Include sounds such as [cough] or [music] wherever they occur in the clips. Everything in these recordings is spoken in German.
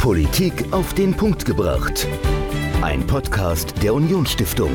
Politik auf den Punkt gebracht. Ein Podcast der Unionsstiftung.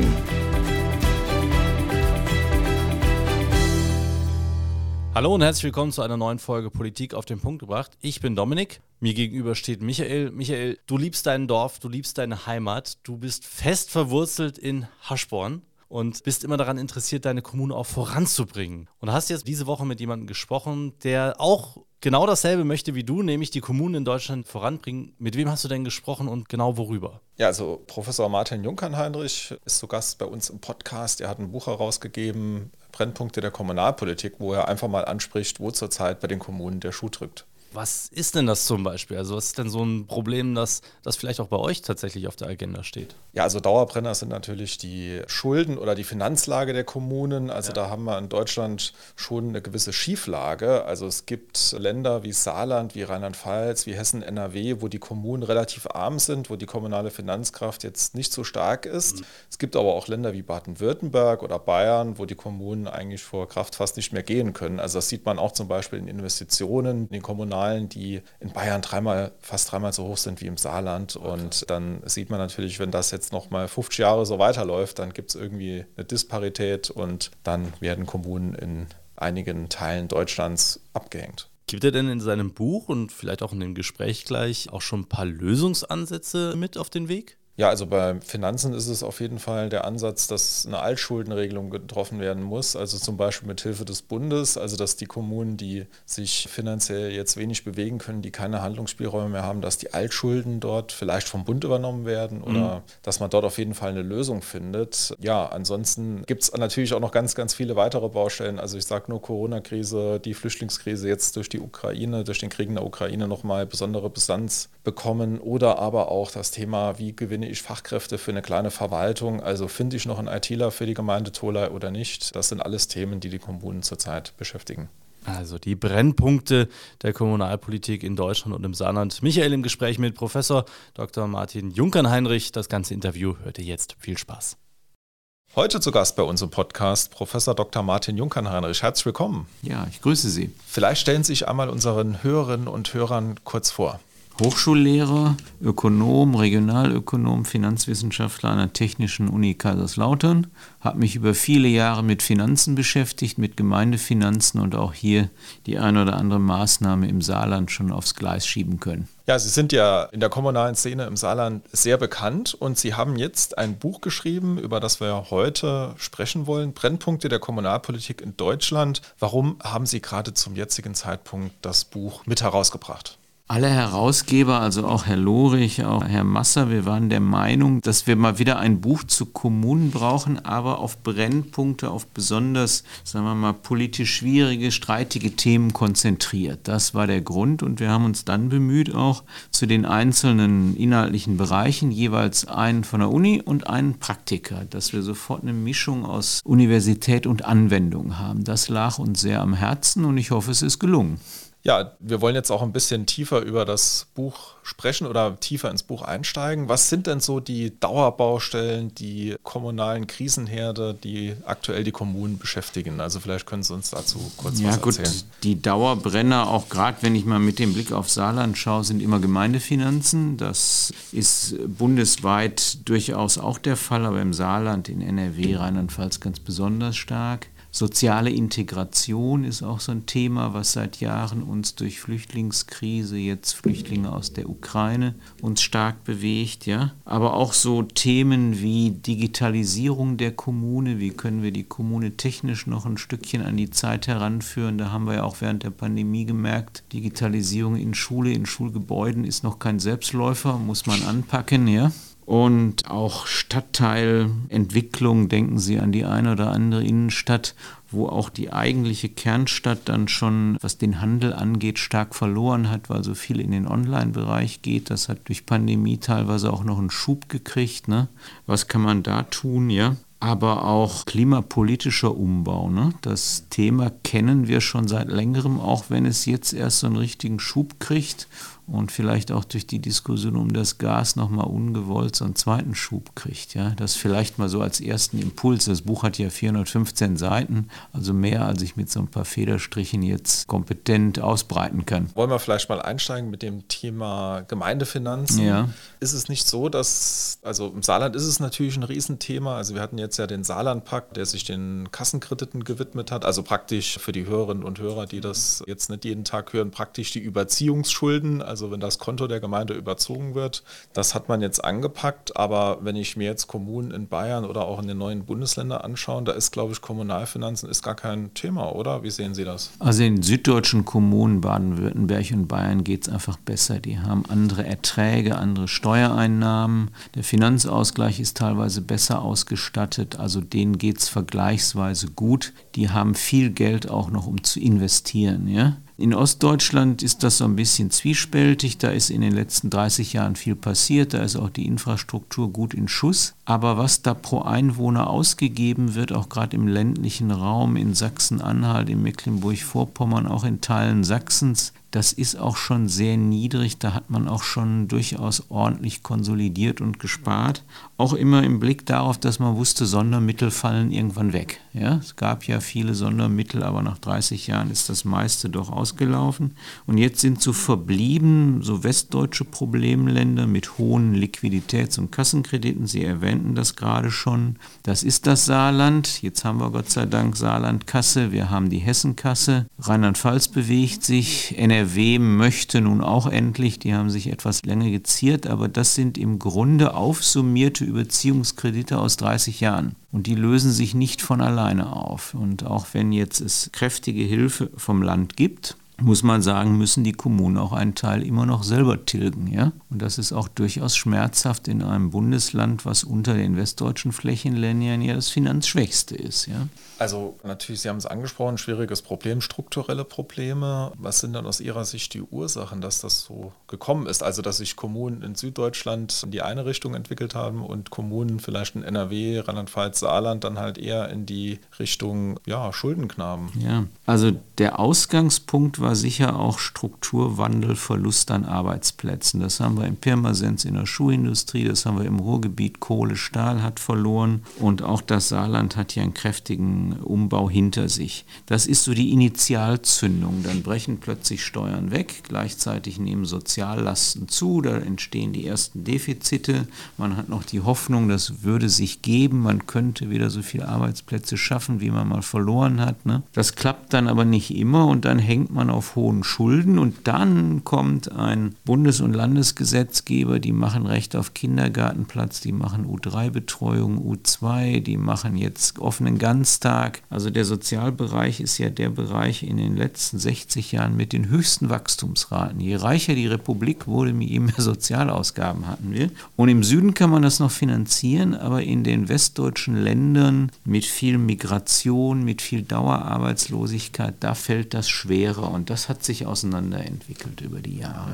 Hallo und herzlich willkommen zu einer neuen Folge Politik auf den Punkt gebracht. Ich bin Dominik. Mir gegenüber steht Michael. Michael, du liebst dein Dorf, du liebst deine Heimat, du bist fest verwurzelt in Haschborn und bist immer daran interessiert, deine Kommune auch voranzubringen. Und hast jetzt diese Woche mit jemandem gesprochen, der auch genau dasselbe möchte wie du, nämlich die Kommunen in Deutschland voranbringen. Mit wem hast du denn gesprochen und genau worüber? Ja, also Professor Martin Junkernheinrich ist zu Gast bei uns im Podcast. Er hat ein Buch herausgegeben, Brennpunkte der Kommunalpolitik, wo er einfach mal anspricht, wo zurzeit bei den Kommunen der Schuh drückt. Was ist denn das zum Beispiel? Also was ist denn so ein Problem, das, das vielleicht auch bei euch tatsächlich auf der Agenda steht? Ja, also Dauerbrenner sind natürlich die Schulden oder die Finanzlage der Kommunen. Also ja. da haben wir in Deutschland schon eine gewisse Schieflage. Also es gibt Länder wie Saarland, wie Rheinland-Pfalz, wie Hessen, NRW, wo die Kommunen relativ arm sind, wo die kommunale Finanzkraft jetzt nicht so stark ist. Mhm. Es gibt aber auch Länder wie Baden-Württemberg oder Bayern, wo die Kommunen eigentlich vor Kraft fast nicht mehr gehen können. Also das sieht man auch zum Beispiel in Investitionen in den kommunalen Zahlen, die in Bayern dreimal, fast dreimal so hoch sind wie im Saarland. Okay. Und dann sieht man natürlich, wenn das jetzt noch mal 50 Jahre so weiterläuft, dann gibt es irgendwie eine Disparität und dann werden Kommunen in einigen Teilen Deutschlands abgehängt. Gibt er denn in seinem Buch und vielleicht auch in dem Gespräch gleich auch schon ein paar Lösungsansätze mit auf den Weg? Ja, also bei Finanzen ist es auf jeden Fall der Ansatz, dass eine Altschuldenregelung getroffen werden muss. Also zum Beispiel mit Hilfe des Bundes, also dass die Kommunen, die sich finanziell jetzt wenig bewegen können, die keine Handlungsspielräume mehr haben, dass die Altschulden dort vielleicht vom Bund übernommen werden oder mhm. dass man dort auf jeden Fall eine Lösung findet. Ja, ansonsten gibt es natürlich auch noch ganz, ganz viele weitere Baustellen. Also ich sage nur Corona-Krise, die Flüchtlingskrise jetzt durch die Ukraine, durch den Krieg in der Ukraine nochmal besondere Brisanz bekommen oder aber auch das Thema, wie gewinne ich Fachkräfte für eine kleine Verwaltung? Also finde ich noch einen ITler für die Gemeinde Tolai oder nicht? Das sind alles Themen, die die Kommunen zurzeit beschäftigen. Also die Brennpunkte der Kommunalpolitik in Deutschland und im Saarland. Michael im Gespräch mit Professor Dr. Martin Junkern-Heinrich. Das ganze Interview hört ihr jetzt. Viel Spaß. Heute zu Gast bei uns im Podcast Professor Dr. Martin Junkern-Heinrich. Herzlich willkommen. Ja, ich grüße Sie. Vielleicht stellen Sie sich einmal unseren Hörerinnen und Hörern kurz vor. Hochschullehrer, Ökonom, Regionalökonom, Finanzwissenschaftler an der Technischen Uni Kaiserslautern, habe mich über viele Jahre mit Finanzen beschäftigt, mit Gemeindefinanzen und auch hier die eine oder andere Maßnahme im Saarland schon aufs Gleis schieben können. Ja, Sie sind ja in der kommunalen Szene im Saarland sehr bekannt und Sie haben jetzt ein Buch geschrieben, über das wir heute sprechen wollen, Brennpunkte der Kommunalpolitik in Deutschland. Warum haben Sie gerade zum jetzigen Zeitpunkt das Buch mit herausgebracht? Alle Herausgeber, also auch Herr Lorich, auch Herr Masser, wir waren der Meinung, dass wir mal wieder ein Buch zu Kommunen brauchen, aber auf Brennpunkte, auf besonders, sagen wir mal, politisch schwierige, streitige Themen konzentriert. Das war der Grund und wir haben uns dann bemüht, auch zu den einzelnen inhaltlichen Bereichen jeweils einen von der Uni und einen Praktiker, dass wir sofort eine Mischung aus Universität und Anwendung haben. Das lag uns sehr am Herzen und ich hoffe, es ist gelungen. Ja, wir wollen jetzt auch ein bisschen tiefer über das Buch sprechen oder tiefer ins Buch einsteigen. Was sind denn so die Dauerbaustellen, die kommunalen Krisenherde, die aktuell die Kommunen beschäftigen? Also vielleicht können Sie uns dazu kurz ja, was gut, erzählen. Die Dauerbrenner, auch gerade wenn ich mal mit dem Blick auf Saarland schaue, sind immer Gemeindefinanzen. Das ist bundesweit durchaus auch der Fall, aber im Saarland, in NRW, Rheinland-Pfalz ganz besonders stark. Soziale Integration ist auch so ein Thema, was seit Jahren uns durch Flüchtlingskrise, jetzt Flüchtlinge aus der Ukraine, uns stark bewegt, ja. Aber auch so Themen wie Digitalisierung der Kommune, wie können wir die Kommune technisch noch ein Stückchen an die Zeit heranführen. Da haben wir ja auch während der Pandemie gemerkt, Digitalisierung in Schule, in Schulgebäuden ist noch kein Selbstläufer, muss man anpacken, ja und auch Stadtteilentwicklung. Denken Sie an die eine oder andere Innenstadt, wo auch die eigentliche Kernstadt dann schon, was den Handel angeht, stark verloren hat, weil so viel in den Online-Bereich geht. Das hat durch Pandemie teilweise auch noch einen Schub gekriegt. Ne? Was kann man da tun? Ja? aber auch klimapolitischer Umbau. Ne? Das Thema kennen wir schon seit längerem, auch wenn es jetzt erst so einen richtigen Schub kriegt und vielleicht auch durch die Diskussion um das Gas nochmal ungewollt so einen zweiten Schub kriegt. Ja? Das vielleicht mal so als ersten Impuls. Das Buch hat ja 415 Seiten, also mehr, als ich mit so ein paar Federstrichen jetzt kompetent ausbreiten kann. Wollen wir vielleicht mal einsteigen mit dem Thema Gemeindefinanzen? Ja. Ist es nicht so, dass, also im Saarland ist es natürlich ein Riesenthema. Also wir hatten jetzt ja den Saarlandpakt, der sich den Kassenkrediten gewidmet hat. Also praktisch für die Hörerinnen und Hörer, die das jetzt nicht jeden Tag hören, praktisch die Überziehungsschulden. Also also wenn das Konto der Gemeinde überzogen wird. Das hat man jetzt angepackt, aber wenn ich mir jetzt Kommunen in Bayern oder auch in den neuen Bundesländern anschaue, da ist, glaube ich, Kommunalfinanzen ist gar kein Thema, oder? Wie sehen Sie das? Also in süddeutschen Kommunen, Baden-Württemberg und Bayern geht es einfach besser. Die haben andere Erträge, andere Steuereinnahmen. Der Finanzausgleich ist teilweise besser ausgestattet, also denen geht es vergleichsweise gut. Die haben viel Geld auch noch, um zu investieren. Ja? In Ostdeutschland ist das so ein bisschen zwiespältig. Da ist in den letzten 30 Jahren viel passiert. Da ist auch die Infrastruktur gut in Schuss. Aber was da pro Einwohner ausgegeben wird, auch gerade im ländlichen Raum, in Sachsen-Anhalt, in Mecklenburg-Vorpommern, auch in Teilen Sachsens, das ist auch schon sehr niedrig. Da hat man auch schon durchaus ordentlich konsolidiert und gespart. Auch immer im Blick darauf, dass man wusste, Sondermittel fallen irgendwann weg. Ja, es gab ja viele Sondermittel, aber nach 30 Jahren ist das meiste doch ausgelaufen. Und jetzt sind so verblieben so westdeutsche Problemländer mit hohen Liquiditäts- und Kassenkrediten. Sie erwähnten das gerade schon. Das ist das Saarland. Jetzt haben wir Gott sei Dank Saarlandkasse. Wir haben die Hessenkasse. Rheinland-Pfalz bewegt sich. NRW möchte nun auch endlich, die haben sich etwas länger geziert, aber das sind im Grunde aufsummierte Überziehungskredite aus 30 Jahren. Und die lösen sich nicht von alleine auf. Und auch wenn jetzt es kräftige Hilfe vom Land gibt, muss man sagen, müssen die Kommunen auch einen Teil immer noch selber tilgen. Ja? Und das ist auch durchaus schmerzhaft in einem Bundesland, was unter den westdeutschen Flächenländern ja das finanzschwächste ist. Ja? Also natürlich, Sie haben es angesprochen, schwieriges Problem, strukturelle Probleme. Was sind dann aus Ihrer Sicht die Ursachen, dass das so gekommen ist? Also dass sich Kommunen in Süddeutschland in die eine Richtung entwickelt haben und Kommunen vielleicht in NRW, Rheinland-Pfalz, Saarland dann halt eher in die Richtung ja, Schuldenknaben. Ja, also der Ausgangspunkt war sicher auch Strukturwandel, Verlust an Arbeitsplätzen. Das haben wir in Pirmasens in der Schuhindustrie, das haben wir im Ruhrgebiet, Kohle, Stahl hat verloren und auch das Saarland hat ja einen kräftigen Umbau hinter sich. Das ist so die Initialzündung. Dann brechen plötzlich Steuern weg, gleichzeitig nehmen Soziallasten zu, da entstehen die ersten Defizite. Man hat noch die Hoffnung, das würde sich geben, man könnte wieder so viele Arbeitsplätze schaffen, wie man mal verloren hat. Ne? Das klappt dann aber nicht immer und dann hängt man auf hohen Schulden und dann kommt ein Bundes- und Landesgesetzgeber, die machen Recht auf Kindergartenplatz, die machen U3-Betreuung, U2, die machen jetzt offenen Ganztag. Also der Sozialbereich ist ja der Bereich in den letzten 60 Jahren mit den höchsten Wachstumsraten. Je reicher die Republik wurde, je mehr Sozialausgaben hatten wir. Und im Süden kann man das noch finanzieren, aber in den westdeutschen Ländern mit viel Migration, mit viel Dauerarbeitslosigkeit, da fällt das schwerer. Und das hat sich auseinanderentwickelt über die Jahre.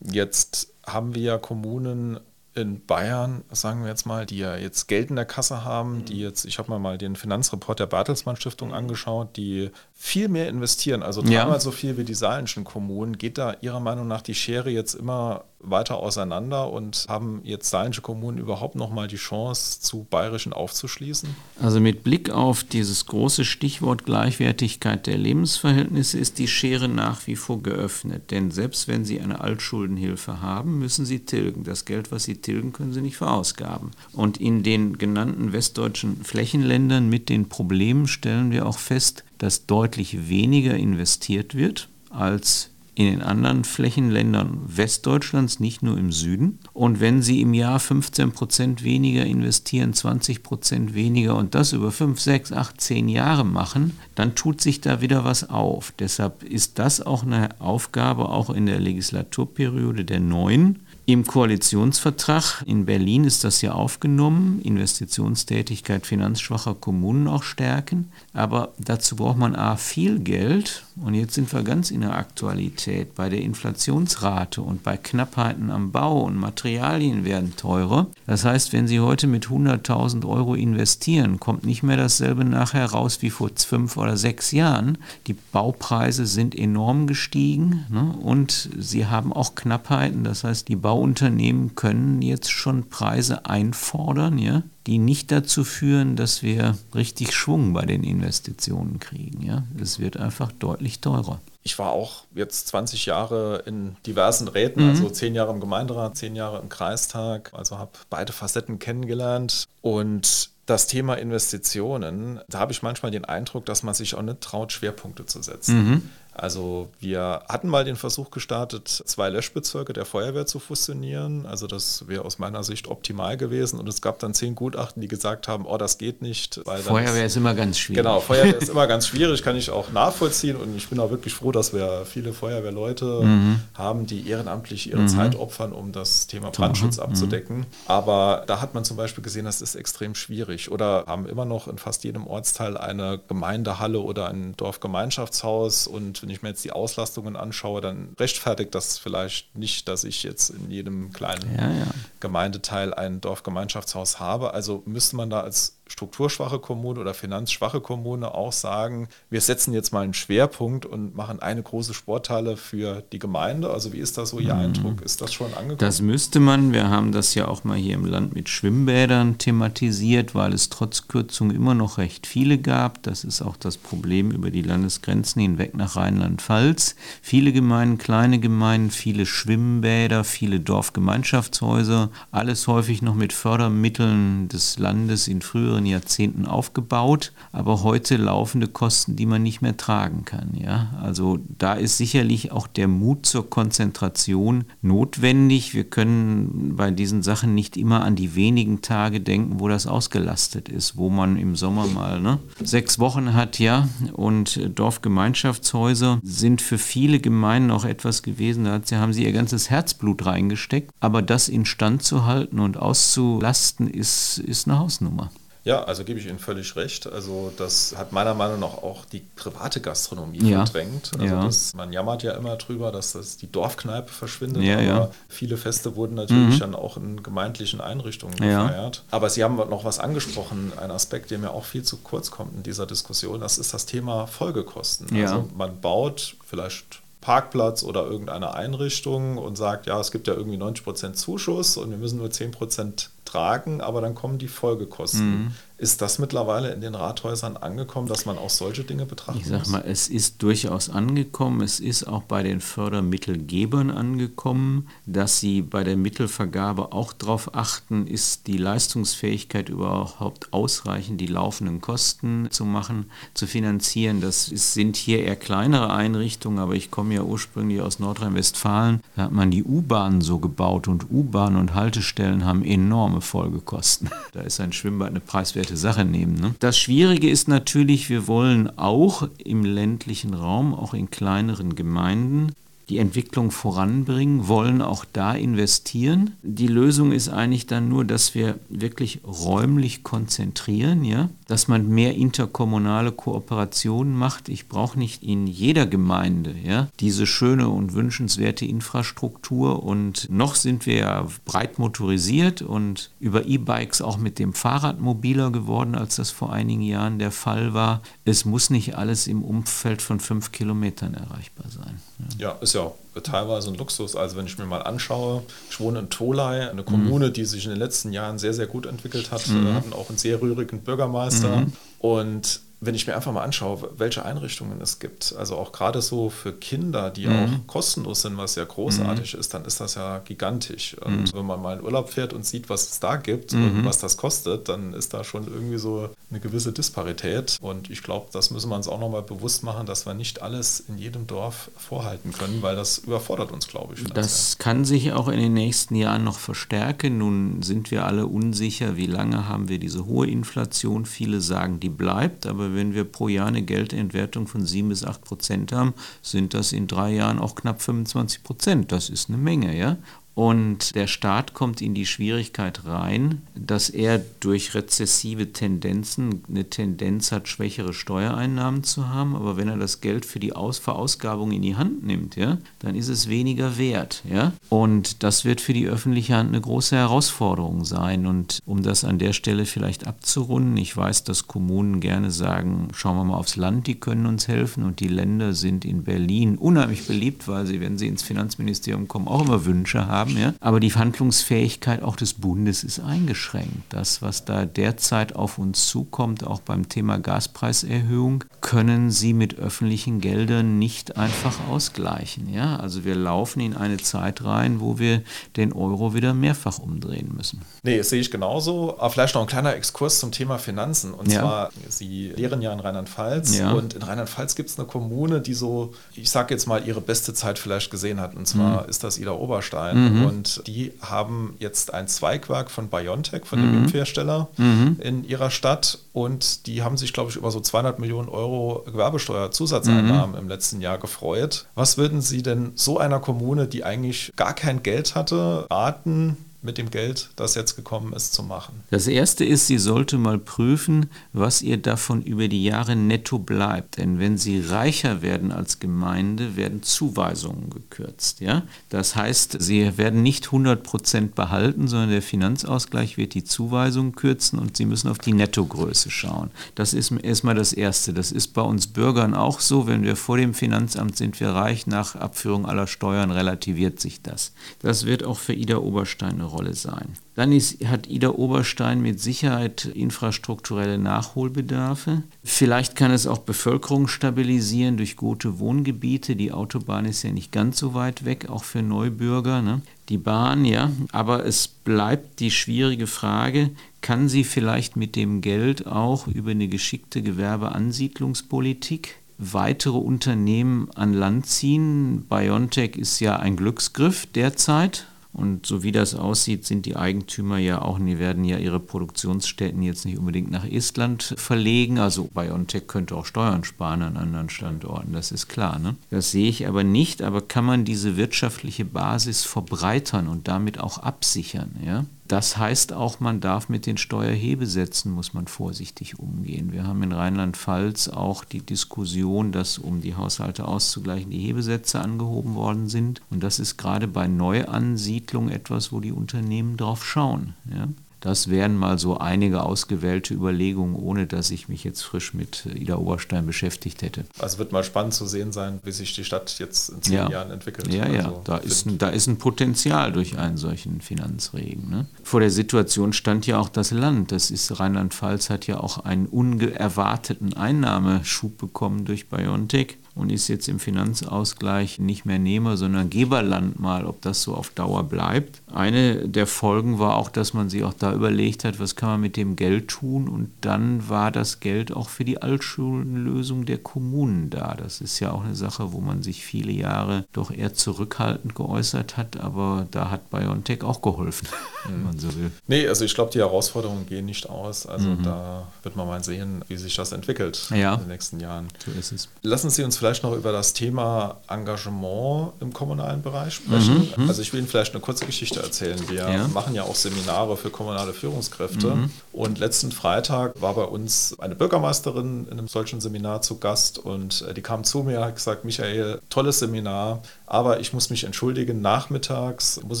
Jetzt haben wir ja Kommunen in Bayern, sagen wir jetzt mal, die ja jetzt Geld in der Kasse haben, die jetzt, ich habe mir mal den Finanzreport der Bertelsmann Stiftung angeschaut, die viel mehr investieren, also dreimal ja. so viel wie die saarländischen Kommunen. Geht da Ihrer Meinung nach die Schere jetzt immer weiter auseinander und haben jetzt saarländische Kommunen überhaupt noch mal die Chance, zu bayerischen aufzuschließen? Also mit Blick auf dieses große Stichwort Gleichwertigkeit der Lebensverhältnisse ist die Schere nach wie vor geöffnet. Denn selbst wenn Sie eine Altschuldenhilfe haben, müssen Sie tilgen. Das Geld, was Sie tilgen, können Sie nicht verausgaben. Und in den genannten westdeutschen Flächenländern mit den Problemen stellen wir auch fest, dass deutlich weniger investiert wird als in den anderen Flächenländern Westdeutschlands, nicht nur im Süden. Und wenn Sie im Jahr 15 Prozent weniger investieren, 20 Prozent weniger und das über 5, 6, 8, 10 Jahre machen, dann tut sich da wieder was auf. Deshalb ist das auch eine Aufgabe, auch in der Legislaturperiode der Neuen, Im Koalitionsvertrag in Berlin ist das ja aufgenommen, Investitionstätigkeit finanzschwacher Kommunen auch stärken. Aber dazu braucht man A viel Geld und jetzt sind wir ganz in der Aktualität. Bei der Inflationsrate und bei Knappheiten am Bau und Materialien werden teurer. Das heißt, wenn Sie heute mit 100.000 Euro investieren, kommt nicht mehr dasselbe nachher raus wie vor fünf oder sechs Jahren. Die Baupreise sind enorm gestiegen ne? und sie haben auch Knappheiten. Das heißt, die Bau Bauunternehmen können jetzt schon Preise einfordern, ja, die nicht dazu führen, dass wir richtig Schwung bei den Investitionen kriegen. Ja. Es wird einfach deutlich teurer. Ich war auch jetzt 20 Jahre in diversen Räten, mhm. also zehn Jahre im Gemeinderat, zehn Jahre im Kreistag, also habe beide Facetten kennengelernt und das Thema Investitionen, da habe ich manchmal den Eindruck, dass man sich auch nicht traut, Schwerpunkte zu setzen. Mhm. Also wir hatten mal den Versuch gestartet, zwei Löschbezirke der Feuerwehr zu fusionieren. Also das wäre aus meiner Sicht optimal gewesen. Und es gab dann zehn Gutachten, die gesagt haben, oh, das geht nicht. Feuerwehr ist, ist, immer ganz schwierig. Genau, Feuerwehr ist [laughs] immer ganz schwierig, kann ich auch nachvollziehen. Und ich bin auch wirklich froh, dass wir viele Feuerwehrleute mhm. haben, die ehrenamtlich ihre mhm. Zeit opfern, um das Thema Brandschutz mhm. abzudecken. Aber da hat man zum Beispiel gesehen, das ist extrem schwierig. Oder haben immer noch in fast jedem Ortsteil eine Gemeindehalle oder ein Dorfgemeinschaftshaus und wenn ich mir jetzt die Auslastungen anschaue, dann rechtfertigt das vielleicht nicht, dass ich jetzt in jedem kleinen ja, ja. Gemeindeteil ein Dorfgemeinschaftshaus habe. Also müsste man da als strukturschwache Kommune oder finanzschwache Kommune auch sagen, wir setzen jetzt mal einen Schwerpunkt und machen eine große Sporthalle für die Gemeinde? Also wie ist das so Ihr mhm. Eindruck? Ist das schon angekommen? Das müsste man. Wir haben das ja auch mal hier im Land mit Schwimmbädern thematisiert, weil es trotz Kürzung immer noch recht viele gab. Das ist auch das Problem über die Landesgrenzen hinweg nach Rheinland-Pfalz. Viele Gemeinden, kleine Gemeinden, viele Schwimmbäder, viele Dorfgemeinschaftshäuser, alles häufig noch mit Fördermitteln des Landes in früheren früheren Jahrzehnten aufgebaut, aber heute laufende Kosten, die man nicht mehr tragen kann. Ja? Also da ist sicherlich auch der Mut zur Konzentration notwendig. Wir können bei diesen Sachen nicht immer an die wenigen Tage denken, wo das ausgelastet ist, wo man im Sommer mal ne, sechs Wochen hat, ja, und Dorfgemeinschaftshäuser sind für viele Gemeinden auch etwas gewesen, da haben sie ihr ganzes Herzblut reingesteckt, aber das instand zu halten und auszulasten ist, ist eine Hausnummer. Ja, also gebe ich Ihnen völlig recht. Also das hat meiner Meinung nach auch die private Gastronomie ja. verdrängt. Also ja. das, man jammert ja immer drüber, dass das die Dorfkneipe verschwindet. Ja, aber viele Feste wurden natürlich mhm. dann auch in gemeindlichen Einrichtungen gefeiert. Aber Sie haben noch was angesprochen, ein Aspekt, der mir auch viel zu kurz kommt in dieser Diskussion. Das ist das Thema Folgekosten. Also man baut vielleicht Parkplatz oder irgendeine Einrichtung und sagt, ja, es gibt ja irgendwie 90 Prozent Zuschuss und wir müssen nur 10 Prozent tragen, aber dann kommen die Folgekosten. Mhm. Ist das mittlerweile in den Rathäusern angekommen, dass man auch solche Dinge betrachtet? Ich sag mal, es ist durchaus angekommen. Es ist auch bei den Fördermittelgebern angekommen, dass sie bei der Mittelvergabe auch darauf achten, ist die Leistungsfähigkeit überhaupt ausreichend, die laufenden Kosten zu machen, zu finanzieren. Das ist, sind hier eher kleinere Einrichtungen, aber ich komme ja ursprünglich aus Nordrhein-Westfalen. Da hat man die U-Bahnen so gebaut und U-Bahnen und Haltestellen haben enorme Folgekosten. [laughs] Da ist ein Schwimmbad eine preiswerte Sache nehmen. Ne? Das Schwierige ist natürlich, wir wollen auch im ländlichen Raum, auch in kleineren Gemeinden, die Entwicklung voranbringen, wollen auch da investieren. Die Lösung ist eigentlich dann nur, dass wir wirklich räumlich konzentrieren, ja, dass man mehr interkommunale Kooperationen macht. Ich brauche nicht in jeder Gemeinde ja, diese schöne und wünschenswerte Infrastruktur und noch sind wir ja breit motorisiert und über E-Bikes auch mit dem Fahrrad mobiler geworden, als das vor einigen Jahren der Fall war. Es muss nicht alles im Umfeld von fünf Kilometern erreichbar sein. Ja, ist ja teilweise ein Luxus. Also wenn ich mir mal anschaue, ich wohne in Tolai, eine Kommune, mhm. die sich in den letzten Jahren sehr, sehr gut entwickelt hat, mhm. hatten auch einen sehr rührigen Bürgermeister. Mhm. Und wenn ich mir einfach mal anschaue, welche Einrichtungen es gibt, also auch gerade so für Kinder, die mhm. auch kostenlos sind, was ja großartig mhm. ist, dann ist das ja gigantisch. Und mhm. wenn man mal in Urlaub fährt und sieht, was es da gibt und mhm. was das kostet, dann ist da schon irgendwie so eine gewisse Disparität. Und ich glaube, das müssen wir uns auch nochmal bewusst machen, dass wir nicht alles in jedem Dorf vorhalten können, weil das überfordert uns, glaube ich. Das kann sich auch in den nächsten Jahren noch verstärken. Nun sind wir alle unsicher, wie lange haben wir diese hohe Inflation. Viele sagen, die bleibt, aber wenn wir pro Jahr eine Geldentwertung von 7 bis 8 Prozent haben, sind das in drei Jahren auch knapp 25 Prozent. Das ist eine Menge, ja. Und der Staat kommt in die Schwierigkeit rein, dass er durch rezessive Tendenzen eine Tendenz hat, schwächere Steuereinnahmen zu haben. Aber wenn er das Geld für die Aus Verausgabung in die Hand nimmt, ja, dann ist es weniger wert. Ja? Und das wird für die öffentliche Hand eine große Herausforderung sein. Und um das an der Stelle vielleicht abzurunden, ich weiß, dass Kommunen gerne sagen, schauen wir mal aufs Land, die können uns helfen. Und die Länder sind in Berlin unheimlich beliebt, weil sie, wenn sie ins Finanzministerium kommen, auch immer Wünsche haben haben. Ja? Aber die Handlungsfähigkeit auch des Bundes ist eingeschränkt. Das, was da derzeit auf uns zukommt, auch beim Thema Gaspreiserhöhung, können sie mit öffentlichen Geldern nicht einfach ausgleichen. Ja? Also wir laufen in eine Zeit rein, wo wir den Euro wieder mehrfach umdrehen müssen. Nee, das sehe ich genauso. Aber vielleicht noch ein kleiner Exkurs zum Thema Finanzen. Und ja. zwar, Sie lehren ja in Rheinland-Pfalz. Ja. Und in Rheinland-Pfalz gibt es eine Kommune, die so, ich sage jetzt mal, ihre beste Zeit vielleicht gesehen hat. Und zwar mhm. ist das Ida Oberstein. Mhm. Mhm. Und die haben jetzt ein Zweigwerk von BioNTech, von dem mhm. Impfhersteller, mhm. in ihrer Stadt. Und die haben sich, glaube ich, über so 200 Millionen Euro Gewerbesteuerzusatzeinnahmen mhm. im letzten Jahr gefreut. Was würden Sie denn so einer Kommune, die eigentlich gar kein Geld hatte, raten, mit dem Geld, das jetzt gekommen ist, zu machen? Das Erste ist, sie sollte mal prüfen, was ihr davon über die Jahre netto bleibt. Denn wenn sie reicher werden als Gemeinde, werden Zuweisungen gekürzt. Ja? Das heißt, sie werden nicht 100 Prozent behalten, sondern der Finanzausgleich wird die Zuweisungen kürzen und sie müssen auf die Nettogröße schauen. Das ist erstmal das Erste. Das ist bei uns Bürgern auch so. Wenn wir vor dem Finanzamt sind, wir reich nach Abführung aller Steuern, relativiert sich das. Das wird auch für Ida Oberstein Rolle sein. Dann ist, hat Ida Oberstein mit Sicherheit infrastrukturelle Nachholbedarfe. Vielleicht kann es auch Bevölkerung stabilisieren durch gute Wohngebiete. Die Autobahn ist ja nicht ganz so weit weg, auch für Neubürger. Ne? Die Bahn, ja. Aber es bleibt die schwierige Frage, kann sie vielleicht mit dem Geld auch über eine geschickte Gewerbeansiedlungspolitik weitere Unternehmen an Land ziehen? BioNTech ist ja ein Glücksgriff derzeit und so wie das aussieht, sind die Eigentümer ja auch, die werden ja ihre Produktionsstätten jetzt nicht unbedingt nach Estland verlegen. Also BioNTech könnte auch Steuern sparen an anderen Standorten, das ist klar. Ne? Das sehe ich aber nicht, aber kann man diese wirtschaftliche Basis verbreitern und damit auch absichern? Ja? Das heißt auch, man darf mit den Steuerhebesätzen, muss man vorsichtig umgehen. Wir haben in Rheinland-Pfalz auch die Diskussion, dass um die Haushalte auszugleichen, die Hebesätze angehoben worden sind. Und das ist gerade bei Neuansiedlung etwas, wo die Unternehmen drauf schauen. Ja? Das wären mal so einige ausgewählte Überlegungen, ohne dass ich mich jetzt frisch mit Ida Oberstein beschäftigt hätte. Also wird mal spannend zu sehen sein, wie sich die Stadt jetzt in zehn ja. Jahren entwickelt. Ja, ja, also da, ist ein, da ist ein Potenzial durch einen solchen Finanzregen. Ne? Vor der Situation stand ja auch das Land. Das ist Rheinland-Pfalz hat ja auch einen unerwarteten Einnahmeschub bekommen durch BioNTech und ist jetzt im Finanzausgleich nicht mehr Nehmer, sondern Geberland mal, ob das so auf Dauer bleibt. Eine der Folgen war auch, dass man sich auch da überlegt hat, was kann man mit dem Geld tun und dann war das Geld auch für die Altschuldenlösung der Kommunen da. Das ist ja auch eine Sache, wo man sich viele Jahre doch eher zurückhaltend geäußert hat, aber da hat BioNTech auch geholfen, [laughs] wenn man so will. Nee, also ich glaube, die Herausforderungen gehen nicht aus. Also mhm. da wird man mal sehen, wie sich das entwickelt ja. in den nächsten Jahren. So ist es. Lassen Sie uns vielleicht noch über das Thema Engagement im kommunalen Bereich sprechen. Mhm. Also ich will Ihnen vielleicht eine kurze Geschichte erzählen. Wir ja. machen ja auch Seminare für kommunale Führungskräfte. Mhm. Und letzten Freitag war bei uns eine Bürgermeisterin in einem solchen Seminar zu Gast und äh, die kam zu mir, und hat gesagt, Michael, tolles Seminar, aber ich muss mich entschuldigen, nachmittags muss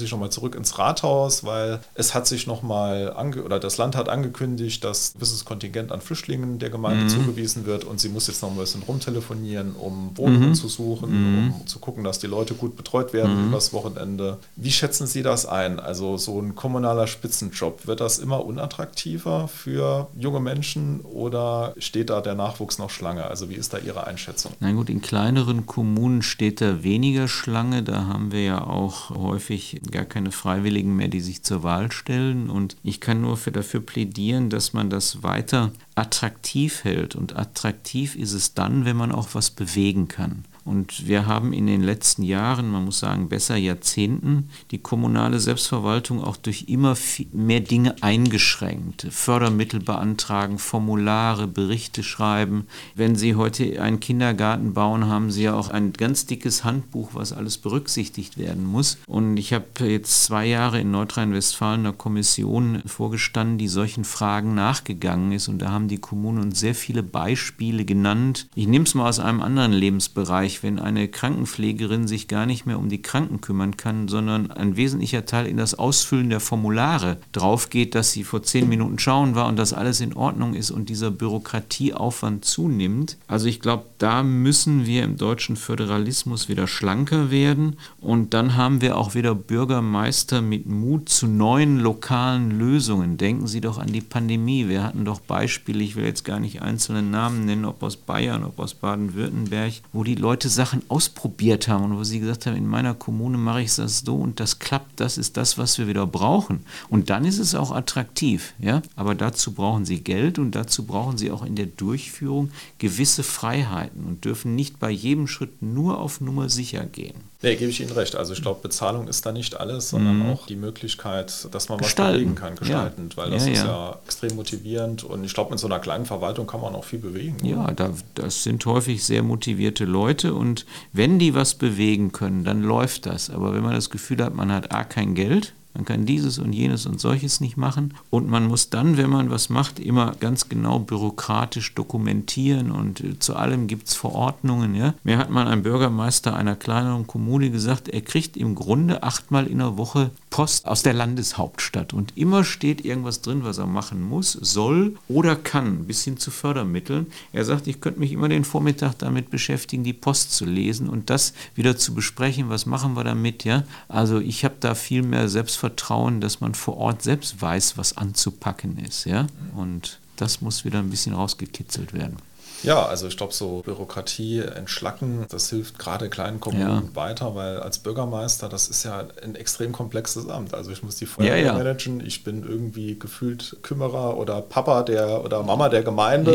ich nochmal zurück ins Rathaus, weil es hat sich nochmal, oder das Land hat angekündigt, dass ein gewisses Kontingent an Flüchtlingen der Gemeinde mhm. zugewiesen wird und sie muss jetzt noch ein bisschen rumtelefonieren, um um Wohnungen mhm. zu suchen, mhm. um zu gucken, dass die Leute gut betreut werden mhm. übers Wochenende. Wie schätzen Sie das ein? Also so ein kommunaler Spitzenjob, wird das immer unattraktiver für junge Menschen oder steht da der Nachwuchs noch Schlange? Also wie ist da Ihre Einschätzung? Na gut, in kleineren Kommunen steht da weniger Schlange. Da haben wir ja auch häufig gar keine Freiwilligen mehr, die sich zur Wahl stellen. Und ich kann nur für dafür plädieren, dass man das weiter attraktiv hält. Und attraktiv ist es dann, wenn man auch was bewegen kann. Und wir haben in den letzten Jahren, man muss sagen, besser Jahrzehnten, die kommunale Selbstverwaltung auch durch immer mehr Dinge eingeschränkt. Fördermittel beantragen, Formulare, Berichte schreiben. Wenn Sie heute einen Kindergarten bauen, haben Sie ja auch ein ganz dickes Handbuch, was alles berücksichtigt werden muss. Und ich habe jetzt zwei Jahre in Nordrhein-Westfalen einer Kommission vorgestanden, die solchen Fragen nachgegangen ist. Und da haben die Kommunen uns sehr viele Beispiele genannt. Ich nehme es mal aus einem anderen Lebensbereich. Wenn eine Krankenpflegerin sich gar nicht mehr um die Kranken kümmern kann, sondern ein wesentlicher Teil in das Ausfüllen der Formulare drauf geht, dass sie vor zehn Minuten schauen war und dass alles in Ordnung ist und dieser Bürokratieaufwand zunimmt. Also ich glaube, da müssen wir im deutschen Föderalismus wieder schlanker werden und dann haben wir auch wieder Bürgermeister mit Mut zu neuen lokalen Lösungen. Denken Sie doch an die Pandemie. Wir hatten doch Beispiele, ich will jetzt gar nicht einzelne Namen nennen, ob aus Bayern, ob aus Baden-Württemberg, wo die Leute Sachen ausprobiert haben und wo sie gesagt haben, in meiner Kommune mache ich das so und das klappt, das ist das, was wir wieder brauchen. Und dann ist es auch attraktiv. Ja? Aber dazu brauchen sie Geld und dazu brauchen sie auch in der Durchführung gewisse Freiheiten und dürfen nicht bei jedem Schritt nur auf Nummer sicher gehen. Nee, gebe ich Ihnen recht. Also ich glaube, Bezahlung ist da nicht alles, sondern mhm. auch die Möglichkeit, dass man gestalten. was bewegen kann, gestaltend, ja. weil das ja, ist ja. extrem motivierend und ich glaube, mit so einer kleinen Verwaltung kann man auch viel bewegen. Ja, da, das sind häufig sehr motivierte Leute und wenn die was bewegen können, dann läuft das. Aber wenn man das Gefühl hat, man hat A kein Geld, man kann dieses und jenes und solches nicht machen. Und man muss dann, wenn man was macht, immer ganz genau bürokratisch dokumentieren und äh, zu allem gibt es Verordnungen. Ja? Mir hat mal ein Bürgermeister einer kleineren Kommune gesagt, er kriegt im Grunde achtmal in der Woche Post aus der Landeshauptstadt und immer steht irgendwas drin, was er machen muss, soll oder kann, bis hin zu Fördermitteln. Er sagt, ich könnte mich immer den Vormittag damit beschäftigen, die Post zu lesen und das wieder zu besprechen, was machen wir damit. Ja? Also ich habe da viel mehr Selbstvertrauen, dass man vor Ort selbst weiß, was anzupacken ist. Ja? Und das muss wieder ein bisschen rausgekitzelt werden. Ja, also ich glaube, so Bürokratie entschlacken, das hilft gerade kleinen Kommunen ja. weiter, weil als Bürgermeister, das ist ja ein extrem komplexes Amt. Also ich muss die Feuerwehr ja, ja. managen, ich bin irgendwie gefühlt Kümmerer oder Papa der oder Mama der Gemeinde,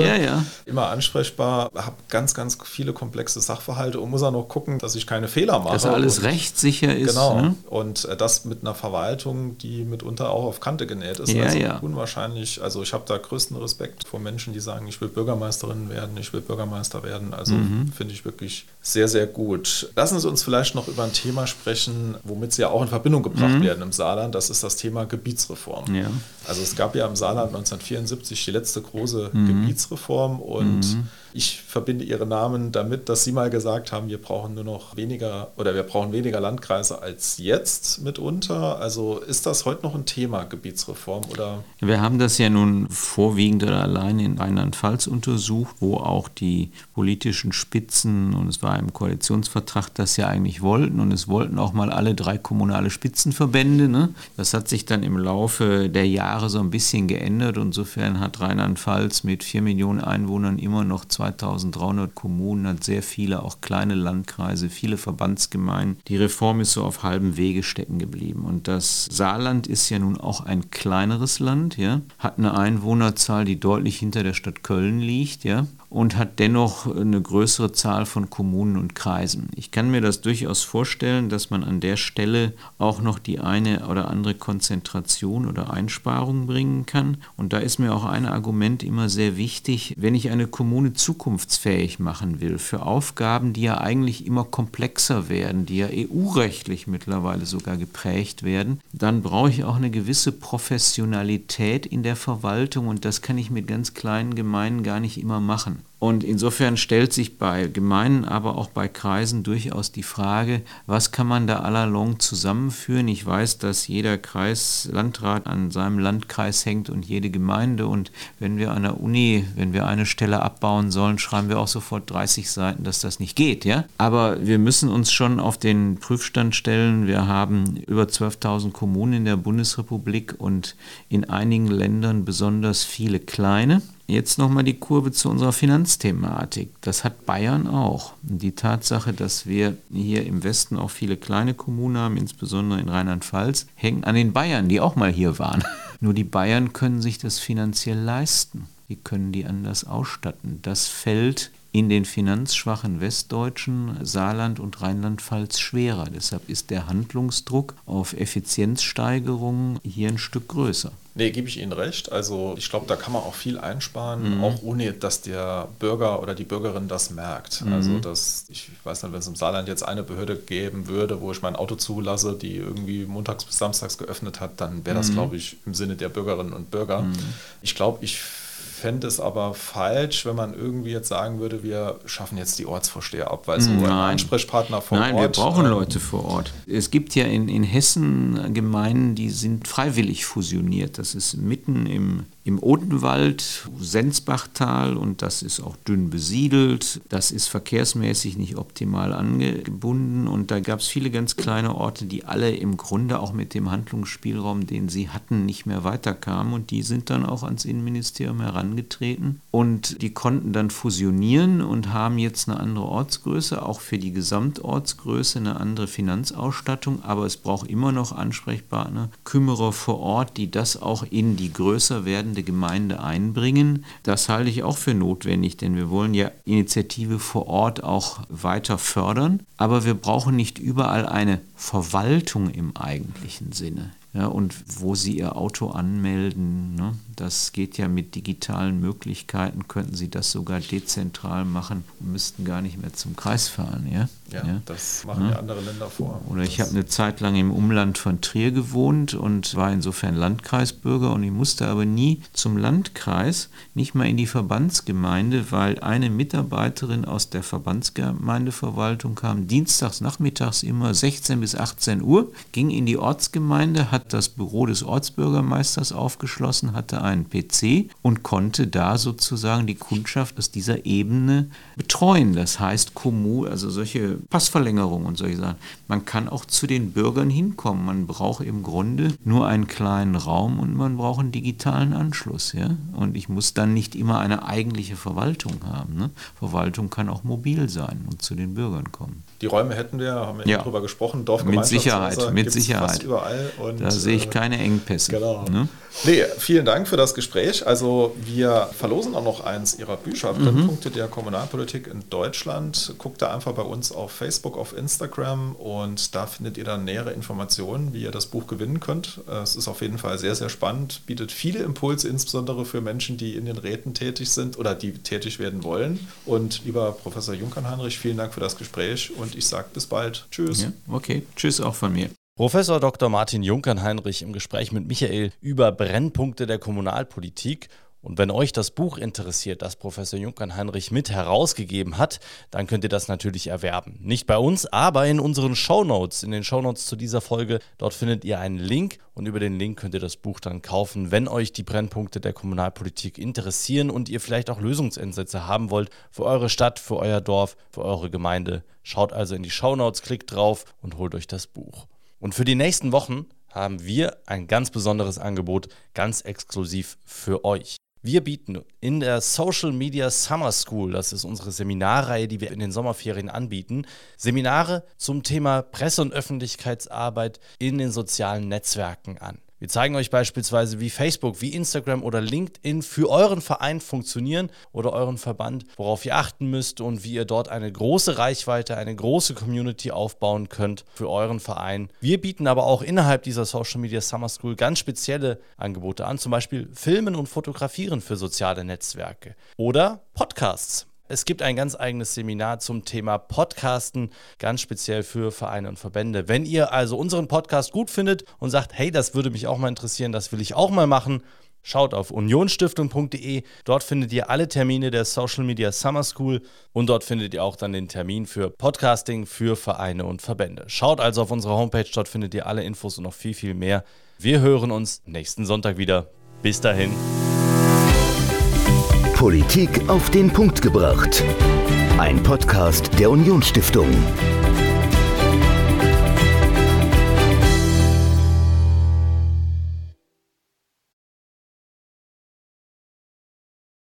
immer ansprechbar, habe ganz, ganz viele komplexe Sachverhalte und muss auch noch gucken, dass ich keine Fehler mache. Dass alles und, rechtssicher ist. Genau. Ne? Und äh, das mit einer Verwaltung, die mitunter auch auf Kante genäht ist. Ja, also ja. unwahrscheinlich. Also ich habe da größten Respekt vor Menschen, die sagen, ich will Bürgermeisterin werden ich will Bürgermeister werden. Also mhm. finde ich wirklich sehr, sehr gut. Lassen Sie uns vielleicht noch über ein Thema sprechen, womit Sie ja auch in Verbindung gebracht mhm. werden im Saarland. Das ist das Thema Gebietsreform. Ja. Also es gab ja im Saarland 1974 die letzte große mhm. Gebietsreform und mhm. Ich verbinde Ihre Namen damit, dass Sie mal gesagt haben, wir brauchen nur noch weniger oder wir brauchen weniger Landkreise als jetzt mitunter. Also ist das heute noch ein Thema, Gebietsreform? Oder? Wir haben das ja nun vorwiegend oder allein in Rheinland-Pfalz untersucht, wo auch die politischen Spitzen, und es war im Koalitionsvertrag, das ja eigentlich wollten, und es wollten auch mal alle drei kommunale Spitzenverbände. Ne? Das hat sich dann im Laufe der Jahre so ein bisschen geändert. Insofern hat Rheinland-Pfalz mit vier Millionen Einwohnern immer noch 2300 Kommunen, hat sehr viele, auch kleine Landkreise, viele Verbandsgemeinden. Die Reform ist so auf halbem Wege stecken geblieben. Und das Saarland ist ja nun auch ein kleineres Land, ja, hat eine Einwohnerzahl, die deutlich hinter der Stadt Köln liegt, ja, und hat dennoch eine größere Zahl von Kommunen und Kreisen. Ich kann mir das durchaus vorstellen, dass man an der Stelle auch noch die eine oder andere Konzentration oder Einsparung bringen kann. Und da ist mir auch ein Argument immer sehr wichtig, wenn ich eine Kommune zukunftsfähig machen will für Aufgaben, die ja eigentlich immer komplexer werden, die ja EU-rechtlich mittlerweile sogar geprägt werden, dann brauche ich auch eine gewisse Professionalität in der Verwaltung und das kann ich mit ganz kleinen Gemeinden gar nicht immer machen. Und insofern stellt sich bei Gemeinden, aber auch bei Kreisen durchaus die Frage, was kann man da allalong zusammenführen? Ich weiß, dass jeder Kreislandrat an seinem Landkreis hängt und jede Gemeinde. Und wenn wir an der Uni, wenn wir eine Stelle abbauen sollen, schreiben wir auch sofort 30 Seiten, dass das nicht geht. Ja? Aber wir müssen uns schon auf den Prüfstand stellen. Wir haben über 12.000 Kommunen in der Bundesrepublik und in einigen Ländern besonders viele kleine. Jetzt nochmal die Kurve zu unserer Finanzthematik. Das hat Bayern auch. Die Tatsache, dass wir hier im Westen auch viele kleine Kommunen haben, insbesondere in Rheinland-Pfalz, hängt an den Bayern, die auch mal hier waren. [laughs] Nur die Bayern können sich das finanziell leisten. Die können die anders ausstatten. Das fällt in den finanzschwachen Westdeutschen, Saarland und Rheinland-Pfalz schwerer. Deshalb ist der Handlungsdruck auf Effizienzsteigerungen hier ein Stück größer. Nee, gebe ich Ihnen recht. Also ich glaube, da kann man auch viel einsparen, mhm. auch ohne, dass der Bürger oder die Bürgerin das merkt. Mhm. Also das, ich weiß nicht, wenn es im Saarland jetzt eine Behörde geben würde, wo ich mein Auto zulasse, die irgendwie montags bis samstags geöffnet hat, dann wäre das, mhm. glaube ich, im Sinne der Bürgerinnen und Bürger. Mhm. Ich glaube, ich fände es aber falsch, wenn man irgendwie jetzt sagen würde, wir schaffen jetzt die Ortsvorsteher ab, weil so Nein. ein Ansprechpartner vor Nein, Ort. Nein, wir brauchen ähm, Leute vor Ort. Es gibt ja in, in Hessen Gemeinden, die sind freiwillig fusioniert. Das ist mitten im im Odenwald, Sensbachtal und das ist auch dünn besiedelt. Das ist verkehrsmäßig nicht optimal angebunden. Und da gab es viele ganz kleine Orte, die alle im Grunde auch mit dem Handlungsspielraum, den sie hatten, nicht mehr weiterkamen. Und die sind dann auch ans Innenministerium herangetreten. Und die konnten dann fusionieren und haben jetzt eine andere Ortsgröße, auch für die Gesamtortsgröße eine andere Finanzausstattung, aber es braucht immer noch Ansprechpartner, Kümmerer vor Ort, die das auch in die größer werdende jede Gemeinde einbringen. Das halte ich auch für notwendig, denn wir wollen ja Initiative vor Ort auch weiter fördern. Aber wir brauchen nicht überall eine Verwaltung im eigentlichen Sinne. Ja, und wo Sie Ihr Auto anmelden, ne, das geht ja mit digitalen Möglichkeiten, könnten Sie das sogar dezentral machen und müssten gar nicht mehr zum Kreis fahren. Ja, ja, ja? das machen ja. andere Länder vor. Oder ich habe eine Zeit lang im Umland von Trier gewohnt und war insofern Landkreisbürger und ich musste aber nie zum Landkreis, nicht mal in die Verbandsgemeinde, weil eine Mitarbeiterin aus der Verbandsgemeindeverwaltung kam dienstags nachmittags immer 16 bis 18 Uhr, ging in die Ortsgemeinde, hat hat das Büro des Ortsbürgermeisters aufgeschlossen, hatte einen PC und konnte da sozusagen die Kundschaft aus dieser Ebene betreuen. Das heißt, Kommun, also solche Passverlängerungen und solche Sachen. Man kann auch zu den Bürgern hinkommen. Man braucht im Grunde nur einen kleinen Raum und man braucht einen digitalen Anschluss. Ja? Und ich muss dann nicht immer eine eigentliche Verwaltung haben. Ne? Verwaltung kann auch mobil sein und zu den Bürgern kommen. Die Räume hätten wir, haben wir ja. darüber gesprochen, Mit Sicherheit, mit Sicherheit. überall. Und da sehe ich äh, keine Engpässe. Genau. Ne? Nee, vielen Dank für das Gespräch. Also wir verlosen auch noch eins Ihrer Bücher, mhm. Brennpunkte der Kommunalpolitik in Deutschland. Guckt da einfach bei uns auf Facebook, auf Instagram und da findet ihr dann nähere Informationen, wie ihr das Buch gewinnen könnt. Es ist auf jeden Fall sehr, sehr spannend, bietet viele Impulse, insbesondere für Menschen, die in den Räten tätig sind oder die tätig werden wollen. Und lieber Professor Junkern-Heinrich, vielen Dank für das Gespräch und ich sage bis bald. Tschüss. Ja, okay, tschüss auch von mir. Professor Dr. Martin Junkern-Heinrich im Gespräch mit Michael über Brennpunkte der Kommunalpolitik. Und wenn euch das Buch interessiert, das Professor Junkern-Heinrich mit herausgegeben hat, dann könnt ihr das natürlich erwerben. Nicht bei uns, aber in unseren Shownotes, in den Shownotes zu dieser Folge. Dort findet ihr einen Link und über den Link könnt ihr das Buch dann kaufen, wenn euch die Brennpunkte der Kommunalpolitik interessieren und ihr vielleicht auch Lösungsansätze haben wollt für eure Stadt, für euer Dorf, für eure Gemeinde. Schaut also in die Shownotes, klickt drauf und holt euch das Buch. Und für die nächsten Wochen haben wir ein ganz besonderes Angebot, ganz exklusiv für euch. Wir bieten in der Social Media Summer School, das ist unsere Seminarreihe, die wir in den Sommerferien anbieten, Seminare zum Thema Presse- und Öffentlichkeitsarbeit in den sozialen Netzwerken an. Wir zeigen euch beispielsweise, wie Facebook, wie Instagram oder LinkedIn für euren Verein funktionieren oder euren Verband, worauf ihr achten müsst und wie ihr dort eine große Reichweite, eine große Community aufbauen könnt für euren Verein. Wir bieten aber auch innerhalb dieser Social Media Summer School ganz spezielle Angebote an, zum Beispiel Filmen und Fotografieren für soziale Netzwerke oder Podcasts. Es gibt ein ganz eigenes Seminar zum Thema Podcasten, ganz speziell für Vereine und Verbände. Wenn ihr also unseren Podcast gut findet und sagt, hey, das würde mich auch mal interessieren, das will ich auch mal machen, Schaut auf unionstiftung.de, dort findet ihr alle Termine der Social Media Summer School und dort findet ihr auch dann den Termin für Podcasting für Vereine und Verbände. Schaut also auf unsere Homepage, dort findet ihr alle Infos und noch viel, viel mehr. Wir hören uns nächsten Sonntag wieder. Bis dahin. Politik auf den Punkt gebracht. Ein Podcast der Unionsstiftung.